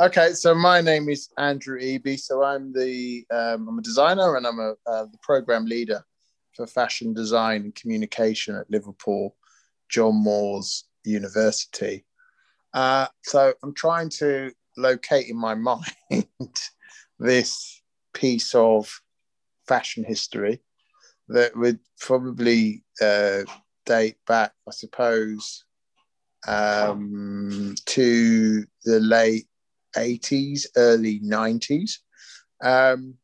Okay, so my name is Andrew Ibi. So I'm the um, I'm a designer and I'm a uh, the program leader for fashion design and communication at Liverpool John Moores University. Uh, so I'm trying to locate in my mind this piece of fashion history that would probably uh, date back, I suppose, um, to the late 80s, early 90s. Um,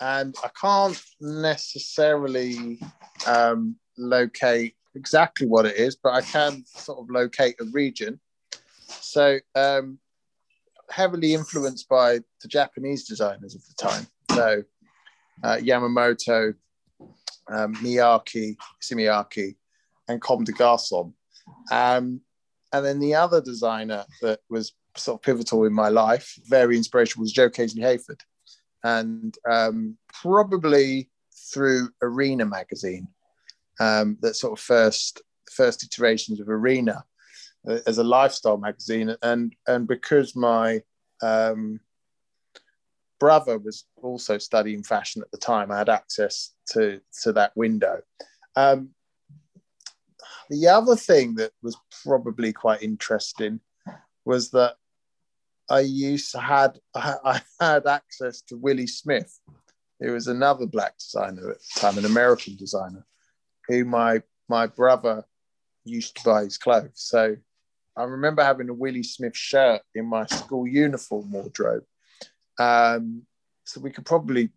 and I can't necessarily um, locate exactly what it is, but I can sort of locate a region. So, um, heavily influenced by the Japanese designers of the time. So, uh, Yamamoto, um, Miyake, Miyake, and Comme. Um, and then the other designer that was sort of pivotal in my life, very inspirational, was Joe Casely Hayford. And um, probably through Arena magazine, um, that sort of first first iterations of Arena uh, as a lifestyle magazine, and and because my um, brother was also studying fashion at the time, I had access to to that window. Um, the other thing that was probably quite interesting was that I used had I had access to Willi Smith, who was another black designer at the time, an American designer, who my my brother used to buy his clothes. So I remember having a Willi Smith shirt in my school uniform wardrobe. Um, so we could probably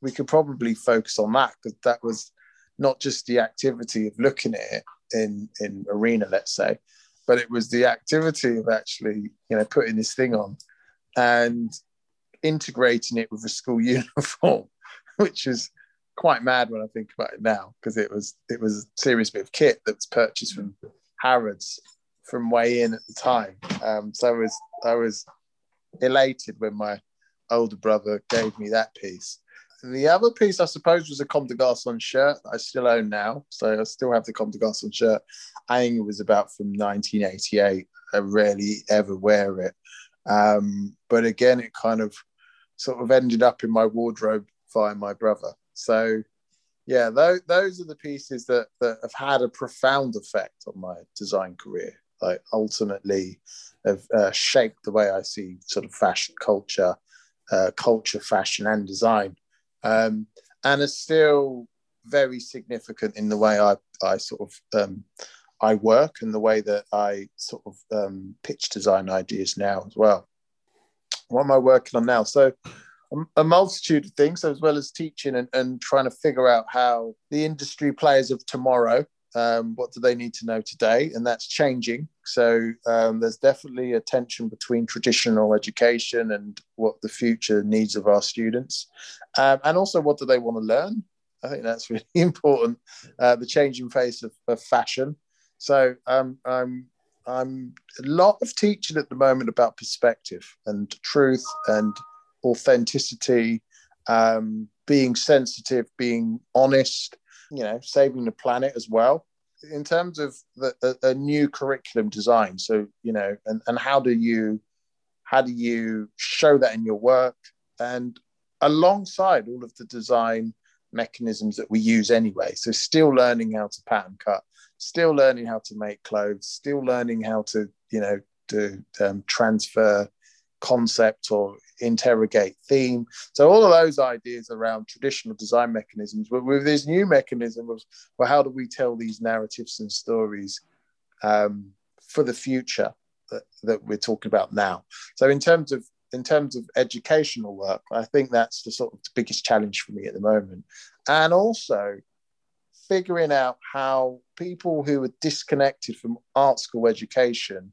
we could probably focus on that because that was not just the activity of looking at it in in arena, let's say, but it was the activity of actually you know putting this thing on and integrating it with a school uniform, which is quite mad when I think about it now because it was it was a serious bit of kit that was purchased from Harrods from way in at the time. Um, so I was I was elated when my older brother gave me that piece. The other piece, I suppose, was a Comme des Garçons shirt I still own now. So I still have the Comme des Garçons shirt. I think it was about from 1988. I rarely ever wear it. Um, but again, it kind of sort of ended up in my wardrobe via my brother. So, yeah, those, those are the pieces that, that have had a profound effect on my design career. Like, ultimately, have uh, shaped the way I see sort of fashion culture, uh, culture, fashion, and design, um, and are still very significant in the way I, I sort of um, I work and the way that I sort of um, pitch design ideas now as well. What am I working on now? So a multitude of things, as well as teaching and, and trying to figure out how the industry players of tomorrow, um, what do they need to know today? And that's changing. So um, there's definitely a tension between traditional education and what the future needs of our students. Um, and also, what do they want to learn? I think that's really important. Uh, the changing face of, of fashion. So um, I'm I'm a lot of teaching at the moment about perspective and truth and authenticity, um, being sensitive, being honest, you know, saving the planet as well. In terms of the, a, a new curriculum design, so you know, and, and how do you how do you show that in your work and alongside all of the design mechanisms that we use anyway. So still learning how to pattern cut, still learning how to make clothes, still learning how to, you know, to um, transfer concept or interrogate theme. So all of those ideas around traditional design mechanisms, but with this new mechanism of well, how do we tell these narratives and stories um, for the future that, that we're talking about now? So in terms of in terms of educational work, I think that's the sort of the biggest challenge for me at the moment. And also figuring out how people who are disconnected from art school education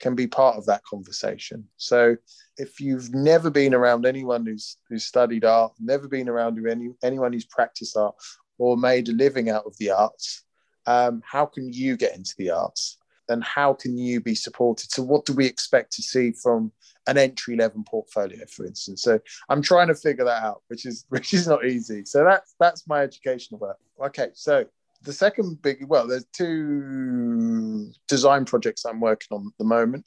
can be part of that conversation. So if you've never been around anyone who's who's studied art, never been around any anyone who's practiced art or made a living out of the arts, um, how can you get into the arts? And how can you be supported? So what do we expect to see from an entry level portfolio, for instance? So I'm trying to figure that out, which is which is not easy. So that's that's my educational work. Okay, so the second big well there's two design projects i'm working on at the moment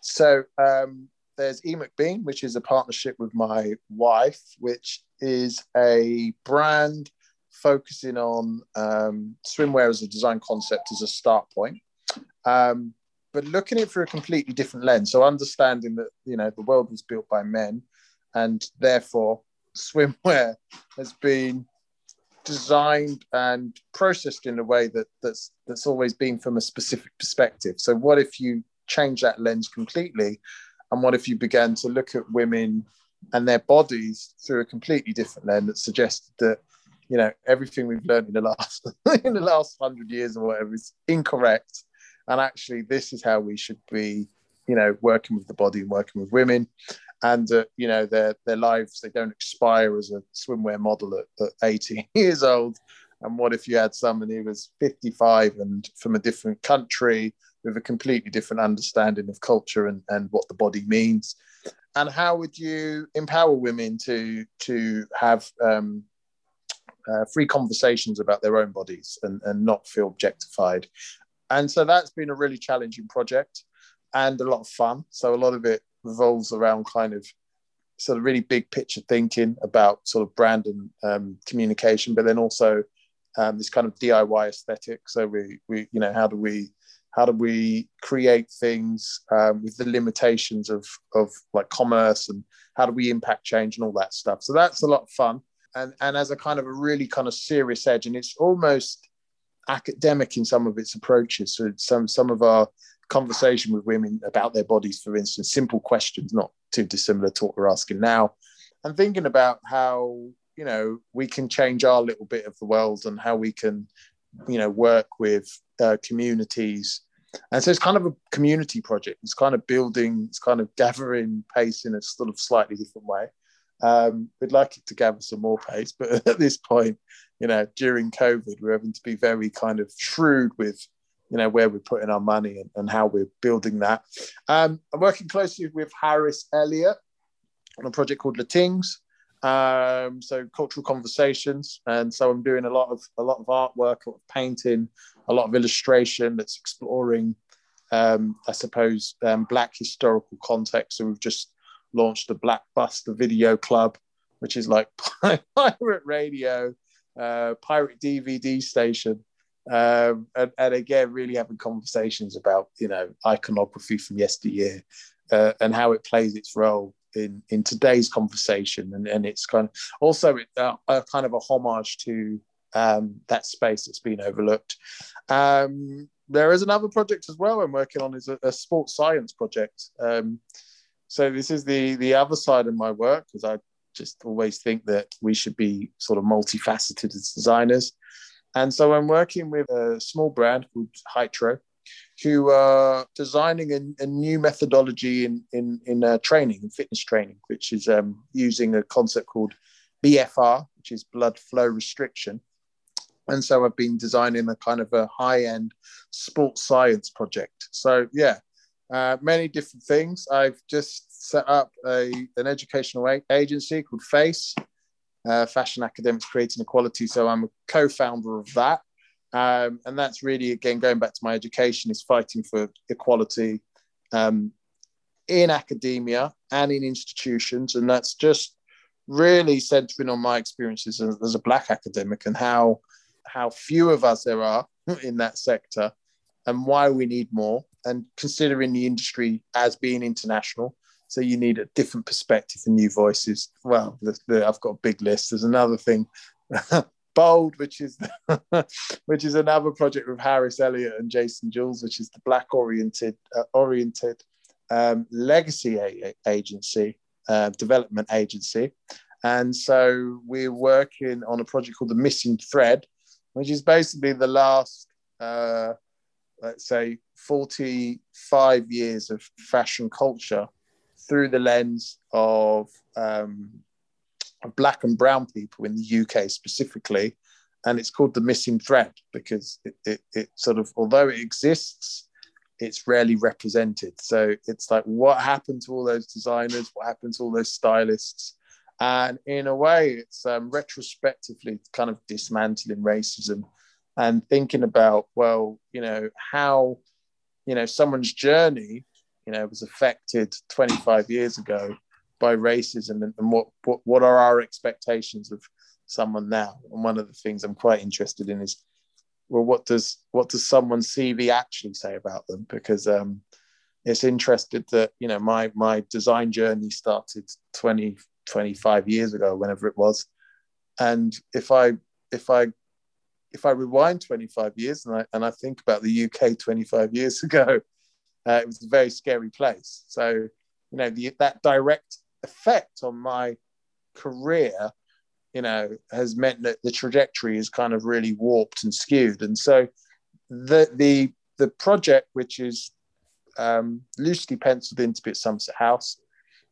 so um, there's E McBean, which is a partnership with my wife, which is a brand focusing on um, swimwear as a design concept as a start point. Um, but looking at it through a completely different lens. So understanding that you know the world was built by men, and therefore swimwear has been designed and processed in a way that that's that's always been from a specific perspective. So what if you change that lens completely, and what if you began to look at women and their bodies through a completely different lens that suggested that you know everything we've learned in the last in the last hundred years or whatever is incorrect? And actually this is how we should be you know working with the body and working with women and uh, you know their their lives they don't expire as a swimwear model at, at 18 years old. And what if you had someone who was 55 and from a different country with a completely different understanding of culture and, and what the body means? And how would you empower women to to have um, uh, free conversations about their own bodies and, and not feel objectified? And so that's been a really challenging project and a lot of fun. So a lot of it revolves around kind of sort of really big picture thinking about sort of brand and um, communication, but then also um, this kind of DIY aesthetic. So we, we, you know, how do we, how do we create things um, with the limitations of, of like commerce and how do we impact change and all that stuff. So that's a lot of fun. And, and as a kind of a really kind of serious edge, and it's almost academic in some of its approaches. So some some of our conversation with women about their bodies, for instance, simple questions, not too dissimilar to what we're asking now, and thinking about how you know we can change our little bit of the world and how we can you know work with uh, communities. And so it's kind of a community project. It's kind of building, it's kind of gathering pace in a sort of slightly different way. Um, we'd like it to gather some more pace, but at this point, you know, during COVID, we're having to be very kind of shrewd with, you know, where we're putting our money and, and how we're building that. Um, I'm working closely with Harris Elliott on a project called Latings. Um, so cultural conversations, and so I'm doing a lot of a lot of artwork, a lot of painting, a lot of illustration that's exploring, um, I suppose, um, Black historical context. So we've just launched the a Blackbuster Video Club, which is like pirate radio uh, pirate DVD station. Um, and, and, again, really having conversations about you know iconography from yesteryear uh, and how it plays its role in in today's conversation, and, and it's kind of also uh, a kind of a homage to um, that space that's been overlooked. Um, there is another project as well I'm working on is a, a sports science project. Um, so this is the the other side of my work because I just always think that we should be sort of multifaceted as designers. And so I'm working with a small brand called Hytro, who are designing a, a new methodology in in, in uh, training and fitness training, which is um, using a concept called BFR, which is blood flow restriction. And so I've been designing a kind of a high end sports science project. So yeah, uh, many different things. I've just set up a, an educational agency called FACE, uh, Fashion Academics Creating Equality. So I'm a co-founder of that. Um, and that's really, again, going back to my education, is fighting for equality um, in academia and in institutions. And that's just really centering on my experiences as, as a Black academic and how, how few of us there are in that sector and why we need more and considering the industry as being international. So you need a different perspective and new voices. Well, the, the, I've got a big list. There's another thing, Bold, which is which is another project with Harris Elliott and Jason Jules, which is the Black oriented uh, oriented um, legacy a- agency, uh, development agency. And so we're working on a project called the Missing Thread, which is basically the last uh, let's say 45 years of fashion culture through the lens of, um, black and brown people in the UK specifically. And it's called the missing thread because it, it, it sort of, although it exists, it's rarely represented. So it's like, what happened to all those designers? What happened to all those stylists? And in a way, it's um, retrospectively kind of dismantling racism and thinking about well you know how you know someone's journey you know, was affected 25 years ago by racism and, and what, what, what are our expectations of someone now? And one of the things I'm quite interested in is, well, what does what does someone's CV actually say about them? Because um, it's interested that you know my my design journey started 20 25 years ago, whenever it was, and if I if I if I rewind 25 years and I, and I think about the UK 25 years ago, uh, it was a very scary place. So, you know, the, that direct effect on my career, you know, has meant that the trajectory is kind of really warped and skewed. And so, the the the project, which is um, loosely penciled in to be at Somerset House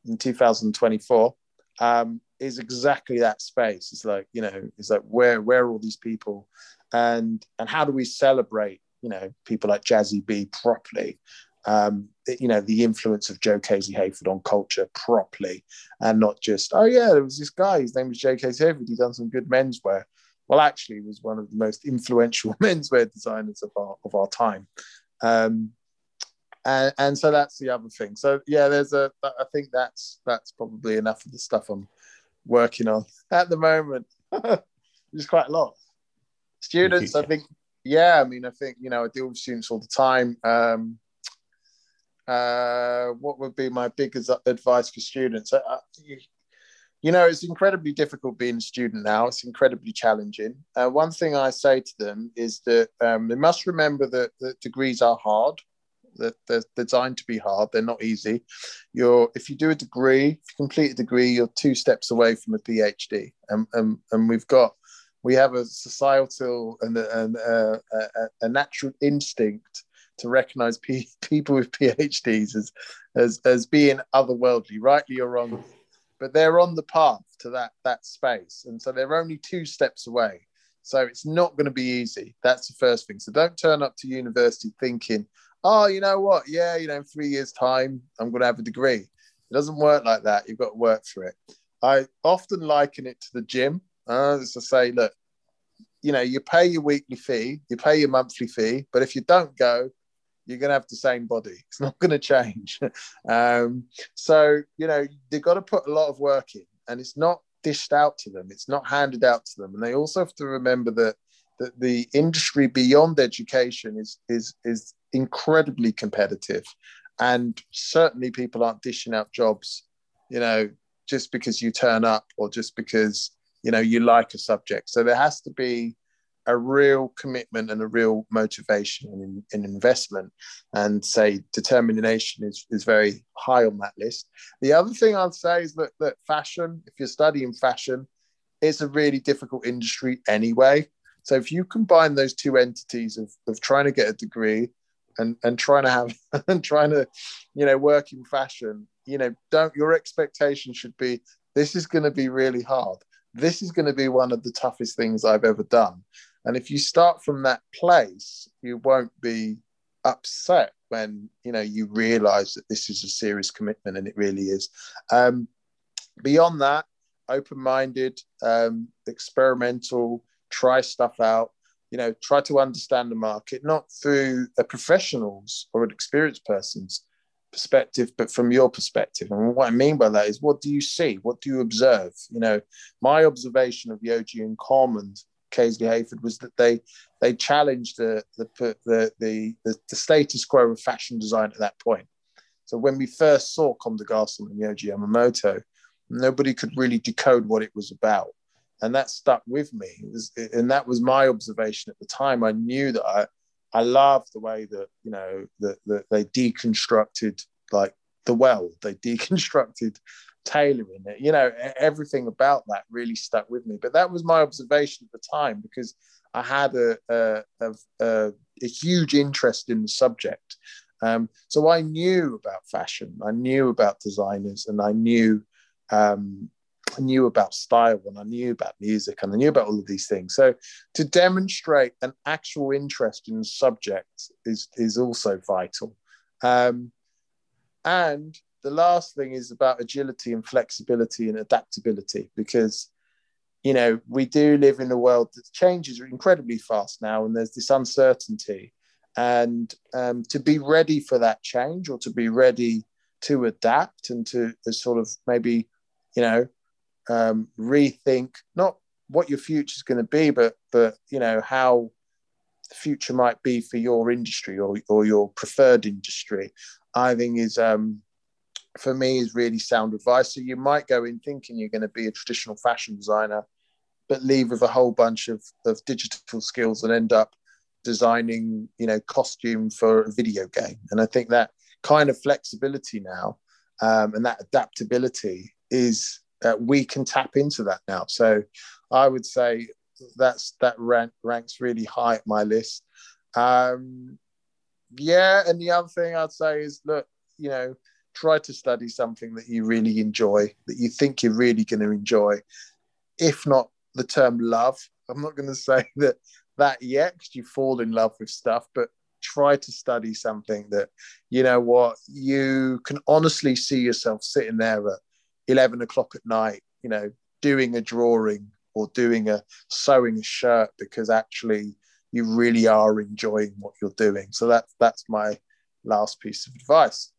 in 2024, um, is exactly that space. It's like you know, it's like where where are all these people, and and how do we celebrate you know people like Jazzie B properly? Um, you know the influence of Joe Casely Hayford on culture properly, and not just oh yeah, there was this guy. His name was Joe Casely Hayford. He done some good menswear. Well, actually, he was one of the most influential menswear designers of our of our time. Um, and, and so that's the other thing. So yeah, there's a. I think that's that's probably enough of the stuff I'm working on at the moment. There's quite a lot. Students, I think, yeah, I mean, I think, you know, I deal with students all the time. Um, uh, what would be my biggest advice for students? Uh, you, you, know, it's incredibly difficult being a student now. It's incredibly challenging. Uh, one thing I say to them is that um, they must remember that, that degrees are hard. They're, they're, designed to be hard. They're not easy. You're if you do a degree, if you complete a degree, you're two steps away from a PhD. And and, and we've got we have a societal and, and uh, a, a, natural instinct to recognize P- people with PhDs as, as as being otherworldly, rightly or wrongly. But they're on the path to that that space, and so they're only two steps away. So it's not going to be easy. That's the first thing. So don't turn up to university thinking, oh, you know what? Yeah, you know, in three years' time, I'm going to have a degree. It doesn't work like that. You've got to work for it. I often liken it to the gym. Uh, to say, look, you know, you pay your weekly fee, you pay your monthly fee, but if you don't go, you're going to have the same body. It's not going to change. um, so, you know, they've got to put a lot of work in, and it's not dished out to them. It's not handed out to them. And they also have to remember that that the industry beyond education is is is incredibly competitive, and certainly people aren't dishing out jobs, you know, just because you turn up or just because you know you like a subject. So there has to be a real commitment and a real motivation and, investment and say determination is, is very high on that list the other thing i'd say is that, that fashion if you're studying fashion it's a really difficult industry anyway so if you combine those two entities of, of trying to get a degree and, and trying to have and trying to, you know, work in fashion, you know, don't your expectation should be this is going to be really hard. This is going to be one of the toughest things I've ever done. And if you start from that place, you won't be upset when you know you realize that this is a serious commitment and it really is. Um, beyond that, open-minded, um, experimental, try stuff out you know try to understand the market not through a professional's or an experienced person's perspective but from your perspective. And what i mean by that is what do you see? What do you observe? You know my observation of yohji and Comme Casely Hayford was that they they challenged the the, the the, the, the status quo of fashion design at that point. So when we first saw Comme des Garçons and Yohji Yamamoto, nobody could really decode what it was about and that stuck with me. Was, and that was my observation at the time. I knew that I, I loved the way that you know that, that they deconstructed like the well, they deconstructed tailoring it. You know, everything about that really stuck with me. But that was my observation at the time because I had a a, a, a, huge interest in the subject. Um, so I knew about fashion, I knew about designers, and I knew um, I knew about style and I knew about music and I knew about all of these things. So to demonstrate an actual interest in the subject is, is also vital. Um, and the last thing is about agility and flexibility and adaptability because you know we do live in a world that changes are incredibly fast now and there's this uncertainty and um, to be ready for that change or to be ready to adapt and to, to sort of maybe, you know, um, rethink not what your future is going to be, but but you know how the future might be for your industry or or your preferred industry. I think is um, for me is really sound advice. So you might go in thinking you're going to be a traditional fashion designer, but leave with a whole bunch of, of digital skills and end up designing, you know, costume for a video game. And I think that kind of flexibility now um, and that adaptability is uh, we can tap into that now. So I would say that's that rank ranks really high at my list. Um, yeah, and the other thing I'd say is look, you know, try to study something that you really enjoy, that you think you're really going to enjoy. If not the term love, I'm not going to say that that yet because you fall in love with stuff, but try to study something that you know what you can honestly see yourself sitting there at 11 o'clock at night, you know, doing a drawing or doing a sewing a shirt because actually you really are enjoying what you're doing. So that's that's my last piece of advice.